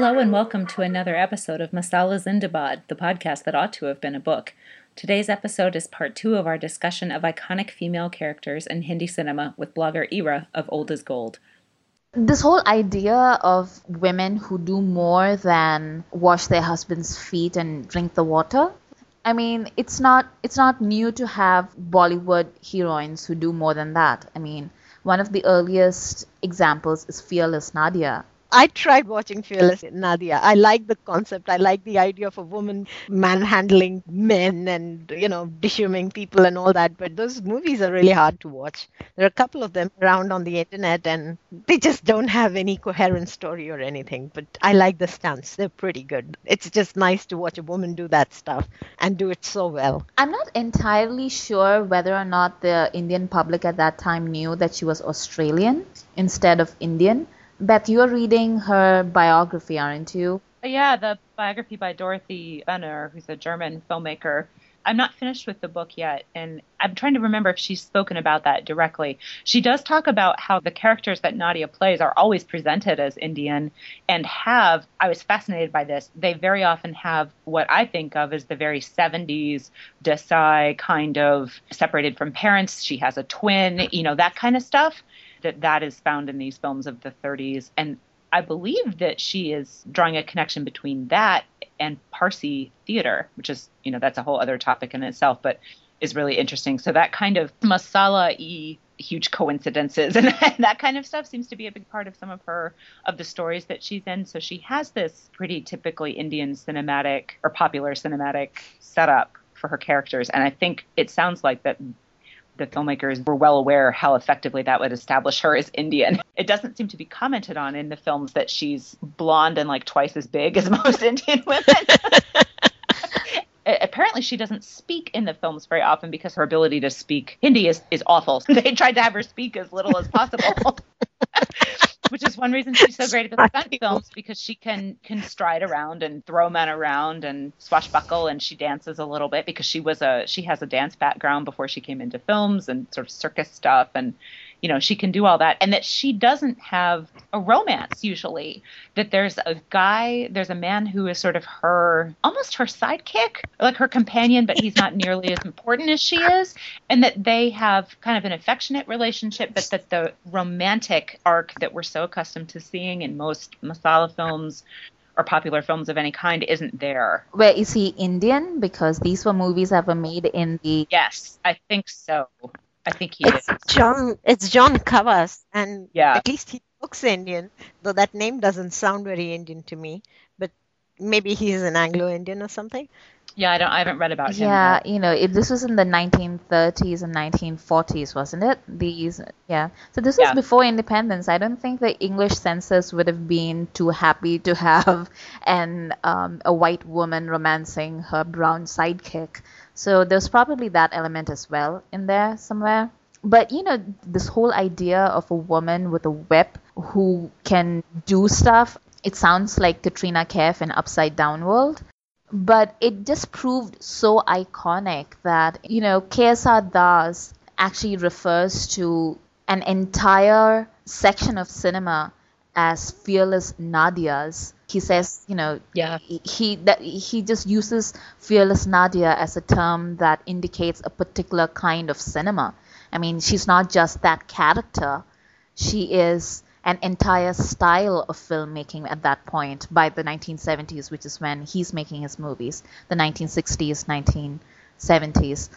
Hello and welcome to another episode of Masala Zindabad, the podcast that ought to have been a book. Today's episode is part two of our discussion of iconic female characters in Hindi cinema with blogger Ira of Old is Gold. This whole idea of women who do more than wash their husband's feet and drink the water. I mean, it's not it's not new to have Bollywood heroines who do more than that. I mean, one of the earliest examples is Fearless Nadia, I tried watching Fearless Nadia. I like the concept. I like the idea of a woman manhandling men and, you know, dishuming people and all that. But those movies are really hard to watch. There are a couple of them around on the internet and they just don't have any coherent story or anything. But I like the stunts. They're pretty good. It's just nice to watch a woman do that stuff and do it so well. I'm not entirely sure whether or not the Indian public at that time knew that she was Australian instead of Indian Beth, you're reading her biography, aren't you? Oh, yeah, the biography by Dorothy Wenner, who's a German filmmaker. I'm not finished with the book yet, and I'm trying to remember if she's spoken about that directly. She does talk about how the characters that Nadia plays are always presented as Indian and have, I was fascinated by this, they very often have what I think of as the very 70s Desai kind of separated from parents. She has a twin, you know, that kind of stuff that that is found in these films of the 30s and I believe that she is drawing a connection between that and Parsi theater, which is, you know, that's a whole other topic in itself, but is really interesting. So that kind of masala y huge coincidences and that kind of stuff seems to be a big part of some of her of the stories that she's in. So she has this pretty typically Indian cinematic or popular cinematic setup for her characters. And I think it sounds like that the filmmakers were well aware how effectively that would establish her as Indian. It doesn't seem to be commented on in the films that she's blonde and like twice as big as most Indian women. Apparently, she doesn't speak in the films very often because her ability to speak Hindi is, is awful. They tried to have her speak as little as possible which is one reason she's so great at the stunt films because she can can stride around and throw men around and swashbuckle and she dances a little bit because she was a she has a dance background before she came into films and sort of circus stuff and you know she can do all that and that she doesn't have a romance usually that there's a guy there's a man who is sort of her almost her sidekick like her companion but he's not nearly as important as she is and that they have kind of an affectionate relationship but that the romantic arc that we're so accustomed to seeing in most masala films or popular films of any kind isn't there. Where is he Indian? Because these were movies that were made in the. Yes, I think so. I think he it's is. John. It's John Cawas, and yeah. at least he looks Indian, though that name doesn't sound very Indian to me. But maybe he's an Anglo-Indian or something. Yeah, I don't. I haven't read about him. Yeah, you know, if this was in the 1930s and 1940s, wasn't it? These, yeah. So this was yeah. before independence. I don't think the English censors would have been too happy to have an um, a white woman romancing her brown sidekick. So there's probably that element as well in there somewhere. But you know, this whole idea of a woman with a whip who can do stuff, it sounds like Katrina Kaif in Upside Down World. But it just proved so iconic that, you know, KSR Das actually refers to an entire section of cinema as fearless Nadias. He says, you know, yeah, he that he just uses fearless Nadia as a term that indicates a particular kind of cinema. I mean, she's not just that character; she is an entire style of filmmaking at that point by the 1970s, which is when he's making his movies, the 1960s, 1970s,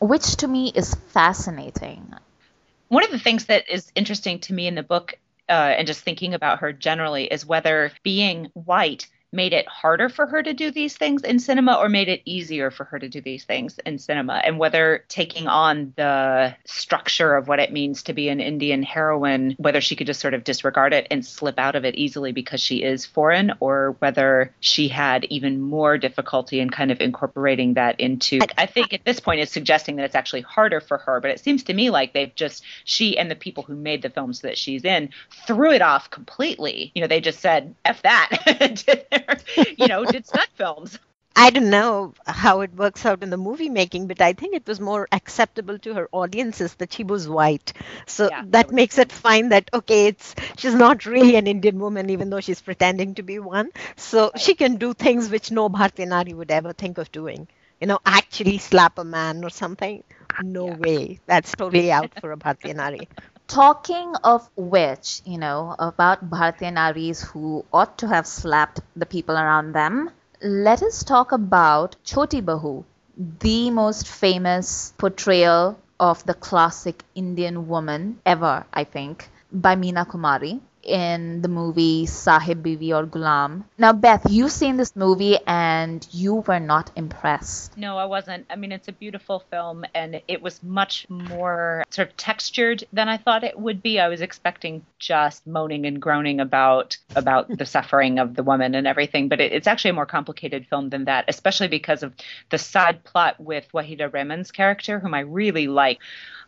which to me is fascinating. One of the things that is interesting to me in the book uh, and just thinking about her generally is whether being white made it harder for her to do these things in cinema or made it easier for her to do these things in cinema? And whether taking on the structure of what it means to be an Indian heroine whether she could just sort of disregard it and slip out of it easily because she is foreign or whether she had even more difficulty in kind of incorporating that into I think at this point it's suggesting that it's actually harder for her but it seems to me like they've just she and the people who made the films that she's in threw it off completely. You know they just said f that you know, did stunt films. I don't know how it works out in the movie making, but I think it was more acceptable to her audiences that she was white. So Yeah, that makes it fine that okay, it's she's not really an Indian woman, even though she's pretending to be one. So she can do things which no Bharatiya Nari would ever think of doing. You know, actually slap a man or something. No Yeah. way. That's totally out for a Bharatiya Nari. Talking of which, you know, about Bharatiya Naris who ought to have slapped the people around them, let us talk about Chhoti Bahu, the most famous portrayal of the classic Indian woman ever, I think, by Meena Kumari in the movie Sahib Biwi aur Ghulam. Now, Beth, you've seen this movie and you were not impressed. No, I wasn't. I mean, it's a beautiful film, and it was much more sort of textured than I thought it would be. I was expecting just moaning and groaning about about the suffering of the woman and everything, but it, it's actually a more complicated film than that, especially because of the side plot with Waheeda Rehman's character, whom I really like.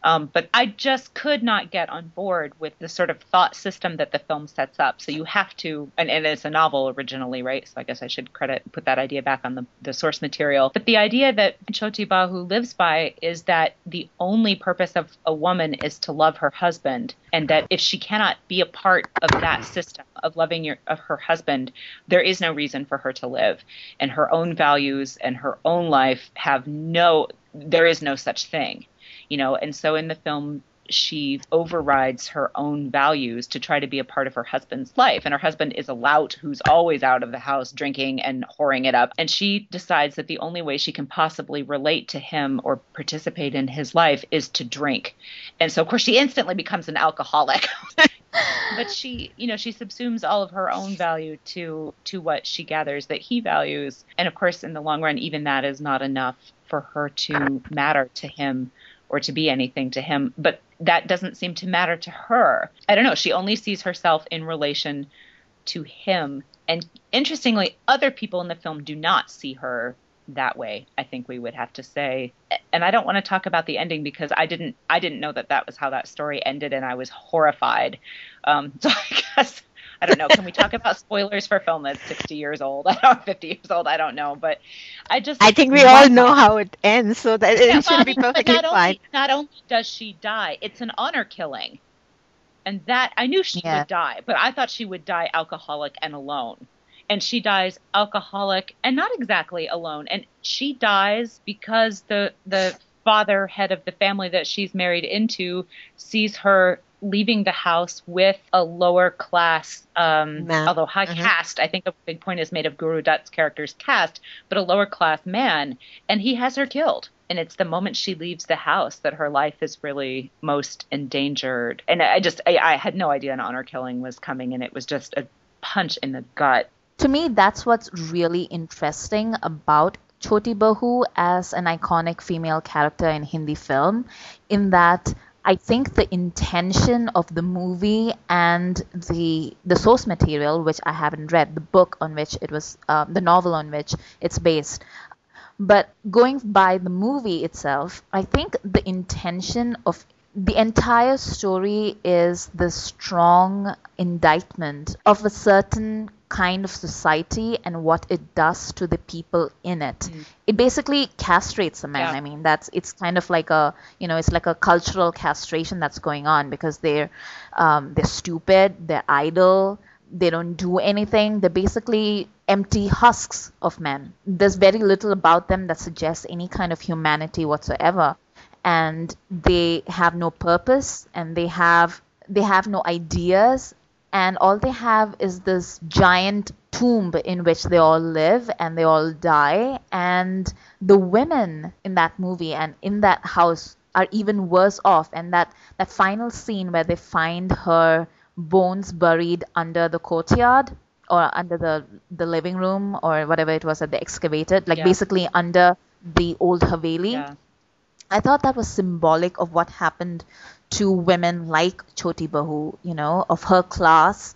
Um, but I just could not get on board with the sort of thought system that the film sets up. So you have to, and, and it's a novel originally, right? So I guess I should credit put that idea back on the, the source material. But the idea that Chhoti Bahu lives by is that the only purpose of a woman is to love her husband, and that if she cannot be a part of that system of loving your of her husband, there is no reason for her to live, and her own values and her own life have no. There is no such thing you know and so in the film she overrides her own values to try to be a part of her husband's life. And her husband is a lout who's always out of the house drinking and whoring it up. And she decides that the only way she can possibly relate to him or participate in his life is to drink. And so of course she instantly becomes an alcoholic. But she you know she subsumes all of her own value to to what she gathers that he values. And of course in the long run even that is not enough for her to matter to him or to be anything to him but that doesn't seem to matter to her. I don't know. She only sees herself in relation to him. And interestingly other people in the film do not see her that way i think we would have to say. And i don't want to talk about the ending because i didn't i didn't know that that was how that story ended and i was horrified. Um, so i guess I don't know. Can we talk about spoilers for film that's 60 years old? I don't 50 years old. I don't know, but I just I think we all know how it ends, so that it Yeah, should well, be perfectly not fine. Only, not only does she die, it's an honor killing. And that I knew she Yeah. would die, but I thought she would die alcoholic and alone. And she dies alcoholic and not exactly alone. And she dies because the the father head of the family that she's married into sees her leaving the house with a lower class um Man. although high Mhm. caste i think a big point is made of guru dutt's character's caste but a lower class man and he has her killed and it's the moment she leaves the house that her life is really most endangered and i just i, I had no idea an honor killing was coming and it was just a punch in the gut To me, that's what's really interesting about Chhoti Bahu as an iconic female character in Hindi film, in that I think the intention of the movie and the the source material, which I haven't read, the book on which it was, um, the novel on which it's based, but going by the movie itself, I think the intention of the entire story is the strong indictment of a certain kind of society and what it does to the people in it. It basically castrates a man. Yeah. I mean, that's it's kind of like a you know it's like a cultural castration that's going on because they're um, they're stupid, they're idle, they don't do anything. They're basically empty husks of men. There's very little about them that suggests any kind of humanity whatsoever. And they have no purpose and they have they have no ideas and all they have is this giant tomb in which they all live and they all die. And the women in that movie and in that house are even worse off. And that that final scene where they find her bones buried under the courtyard or under the the living room or whatever it was that they excavated like Yeah. basically under the old haveli. Yeah. I thought that was symbolic of what happened to women like Chhoti Bahu, you know, of her class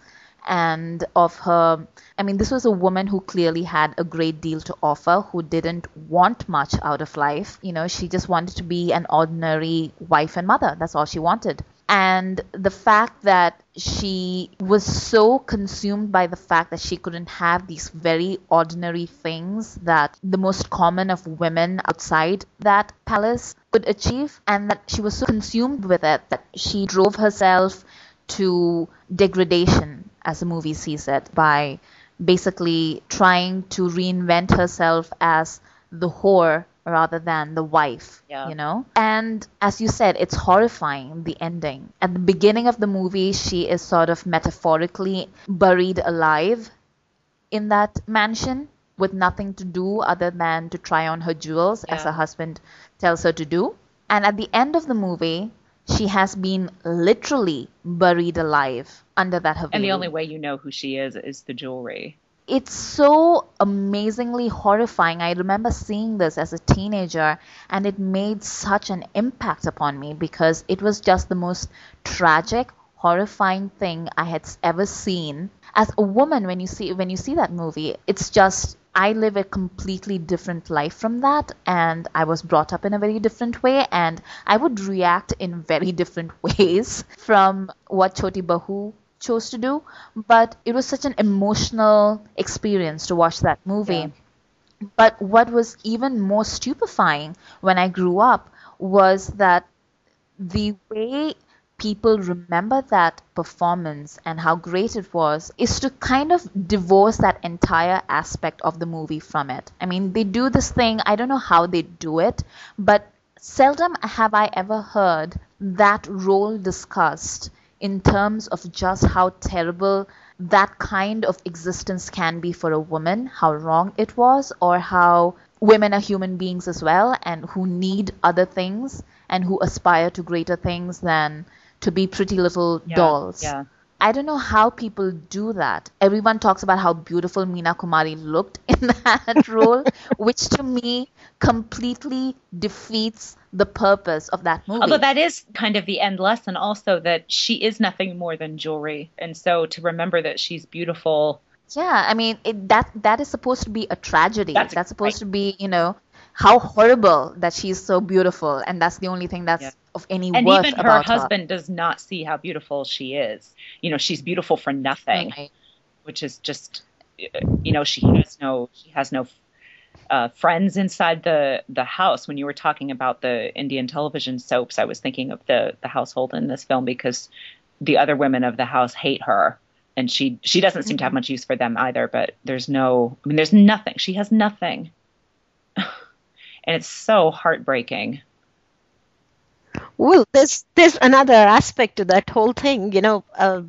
and of her. I mean, this was a woman who clearly had a great deal to offer, who didn't want much out of life. You know, she just wanted to be an ordinary wife and mother. That's all she wanted. And the fact that she was so consumed by the fact that she couldn't have these very ordinary things that the most common of women outside that palace could achieve and that she was so consumed with it that she drove herself to degradation as the movie sees it by basically trying to reinvent herself as the whore rather than the wife, Yeah. you know? And as you said, it's horrifying, the ending. At the beginning of the movie, she is sort of metaphorically buried alive in that mansion with nothing to do other than to try on her jewels, as her husband tells her to do. And at the end of the movie, she has been literally buried alive under that Haveli. And the only way you know who she is is the jewelry. It's so amazingly horrifying. I remember seeing this as a teenager, and it made such an impact upon me because it was just the most tragic, horrifying thing I had ever seen. As a woman, when you see when you see that movie, it's just I live a completely different life from that, and I was brought up in a very different way, and I would react in very different ways from what Chhoti Bahu chose to do. But it was such an emotional experience to watch that movie. Yeah. But what was even more stupefying when I grew up was that the way people remember that performance and how great it was is to kind of divorce that entire aspect of the movie from it. I mean, they do this thing, I don't know how they do it, but seldom have I ever heard that role discussed in terms of just how terrible that kind of existence can be for a woman, how wrong it was, or how women are human beings as well and who need other things and who aspire to greater things than to be pretty little Yeah, dolls. yeah. I don't know how people do that. Everyone talks about how beautiful Meena Kumari looked in that role, which to me completely defeats the purpose of that movie. Although that is kind of the end lesson also that she is nothing more than jewelry. And so to remember that she's beautiful Yeah, I mean it, that that is supposed to be a tragedy. That's That's, supposed right. to be, you know, how horrible that she's so beautiful, and that's the only thing that's Yeah. of any and worth And even her about husband does not see how beautiful she is. You know, she's beautiful for nothing, Right. which is just uh, you know, she has no she has no uh, friends inside the the house. When you were talking about the Indian television soaps, I was thinking of the the household in this film because the other women of the house hate her and she she doesn't seem to have much use for them either but there's no i mean there's nothing she has nothing and it's so heartbreaking Well, there's there's another aspect to that whole thing, you know, uh,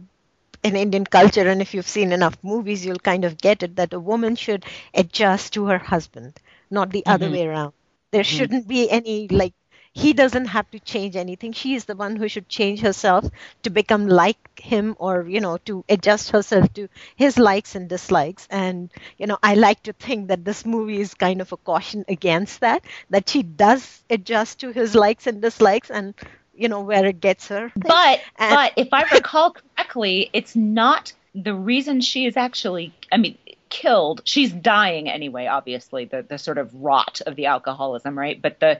in Indian culture, and if you've seen enough movies, you'll kind of get it that a woman should adjust to her husband, not the other Mhm. way around. There shouldn't be any like he doesn't have to change anything. She is the one who should change herself to become like him, or you know, to adjust herself to his likes and dislikes. And you know, I like to think that this movie is kind of a caution against that. That she does adjust to his likes and dislikes, and you know where it gets her. but And- but if i recall correctly it's not the reason she is actually i mean killed. She's dying anyway obviously the the sort of rot of the alcoholism right? But the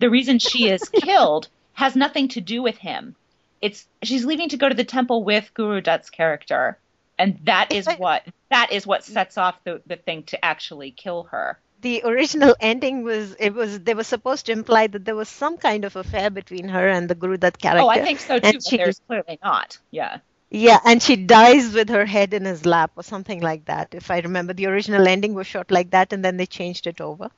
the reason she is killed has nothing to do with him. It's she's leaving to go to the temple with guru dutt's character and that is what that is what sets off the the thing to actually kill her. The original ending was it was they were supposed to imply that there was some kind of affair between her and the Guru Dutt character. oh i think so too and but she- there's clearly not. Yeah Yeah, and she dies with her head in his lap or something like that. If I remember, the original ending was shot like that, and then they changed it over.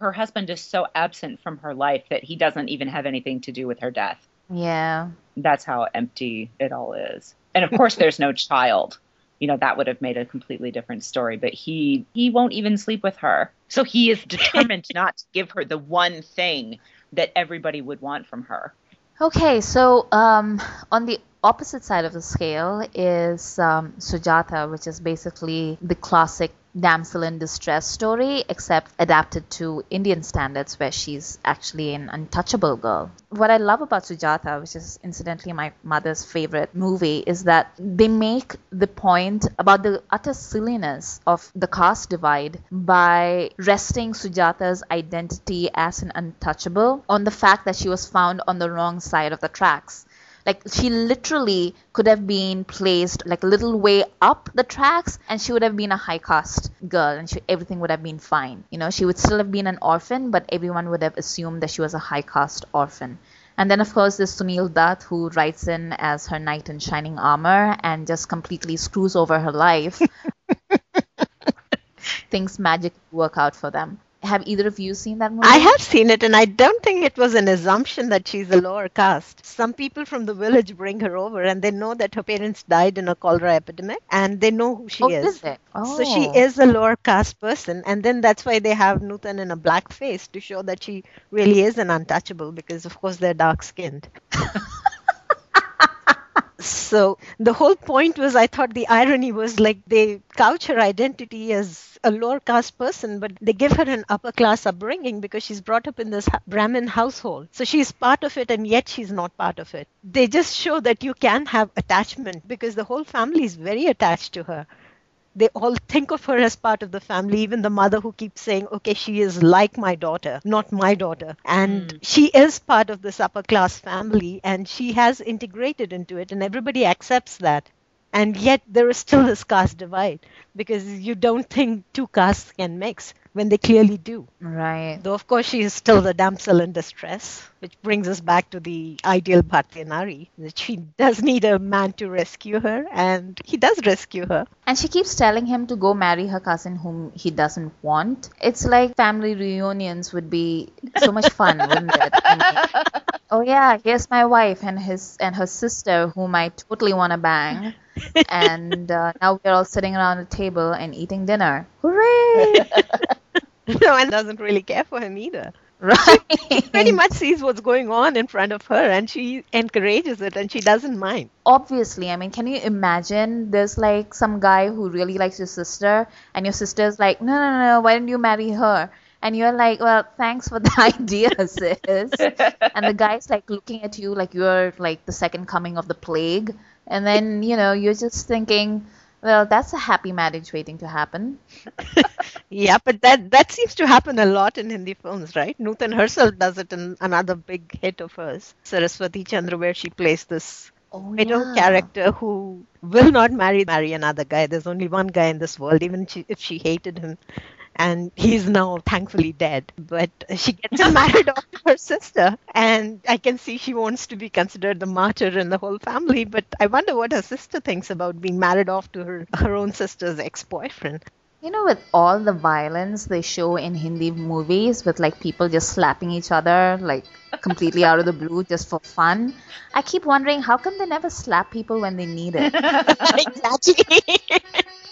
her husband is so absent from her life that he doesn't even have anything to do with her death Yeah. that's how empty it all is. And of course, there's no child. You know, that would have made a completely different story. But he he won't even sleep with her. So he is determined not to give her the one thing that everybody would want from her. Okay, so um, on the opposite side of the scale is um, Sujata, which is basically the classic damsel in distress story, except adapted to Indian standards, where she's actually an untouchable girl. What I love about Sujata, which is incidentally my mother's favorite movie, is that they make the point about the utter silliness of the caste divide by resting Sujata's identity as an untouchable on the fact that she was found on the wrong side of the tracks. Like she literally could have been placed like a little way up the tracks and she would have been a high caste girl and she, everything would have been fine. You know, she would still have been an orphan, but everyone would have assumed that she was a high caste orphan. And then, of course, there's Sunil Dutt, who writes in as her knight in shining armor and just completely screws over her life. Things magically work out for them. Have either of you seen that movie? I have seen it, and I don't think it was an assumption that she's a lower caste. Some people from the village bring her over, and they know that her parents died in a cholera epidemic, and they know who she oh, is. is oh. So she oh. is a lower caste person, and then that's why they have Nutan in a black face to show that she really is an untouchable, because of course they're dark skinned. so the whole point was i thought the irony was like they couch her identity as a lower caste person but they give her an upper class upbringing because she's brought up in this brahmin household. So she's part of it and yet she's not part of it. They just show that you can have attachment because the whole family is very attached to her they all think of her as part of the family even the mother who keeps saying okay she is like my daughter not my daughter. And mm. she is part of this upper class family and she has integrated into it and everybody accepts that. And yet there is still this caste divide because you don't think two castes can mix when they clearly do. Right. Though, of course, she is still the damsel in distress, which brings us back to the ideal Bharatiya Nari, that she does need a man to rescue her, and he does rescue her. And she keeps telling him to go marry her cousin whom he doesn't want. It's like family reunions would be so much fun, wouldn't it? I mean, oh yeah, here's my wife and his and her sister whom I totally want to bang. and uh, now we're all sitting around a table and eating dinner. Hooray! no one doesn't really care for him either. Right. She pretty much sees what's going on in front of her and she encourages it and she doesn't mind. Obviously, I mean, can you imagine there's like some guy who really likes your sister and your sister's like, no, no, no, why don't you marry her? And you're like, well, thanks for the idea, sis. and the guy's like looking at you like you're like the second coming of the plague. And then, you know, you're just thinking, well, that's a happy marriage waiting to happen. yeah, but that that seems to happen a lot in Hindi films, right? Nutan herself does it in another big hit of hers, Saraswati Chandra, where she plays this oh, widow yeah. character who will not marry marry another guy. There's only one guy in this world, even she, if she hated him and he's now thankfully dead. But she gets married off to her sister, and I can see she wants to be considered the martyr in the whole family. But I wonder what her sister thinks about being married off to her her own sister's ex-boyfriend. You know, with all the violence they show in Hindi movies, with like people just slapping each other, like completely out of the blue just for fun, I keep wondering how come they never slap people when they need it? exactly.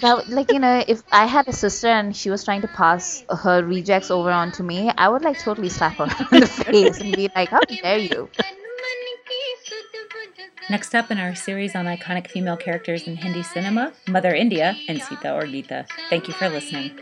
now, like, you know, if I had a sister and she was trying to pass her rejects over onto me, I would like totally slap her in the face and be like, how dare you? Next up in our series on iconic female characters in Hindi cinema, Mother India and Seeta Aur Geeta. Thank you for listening.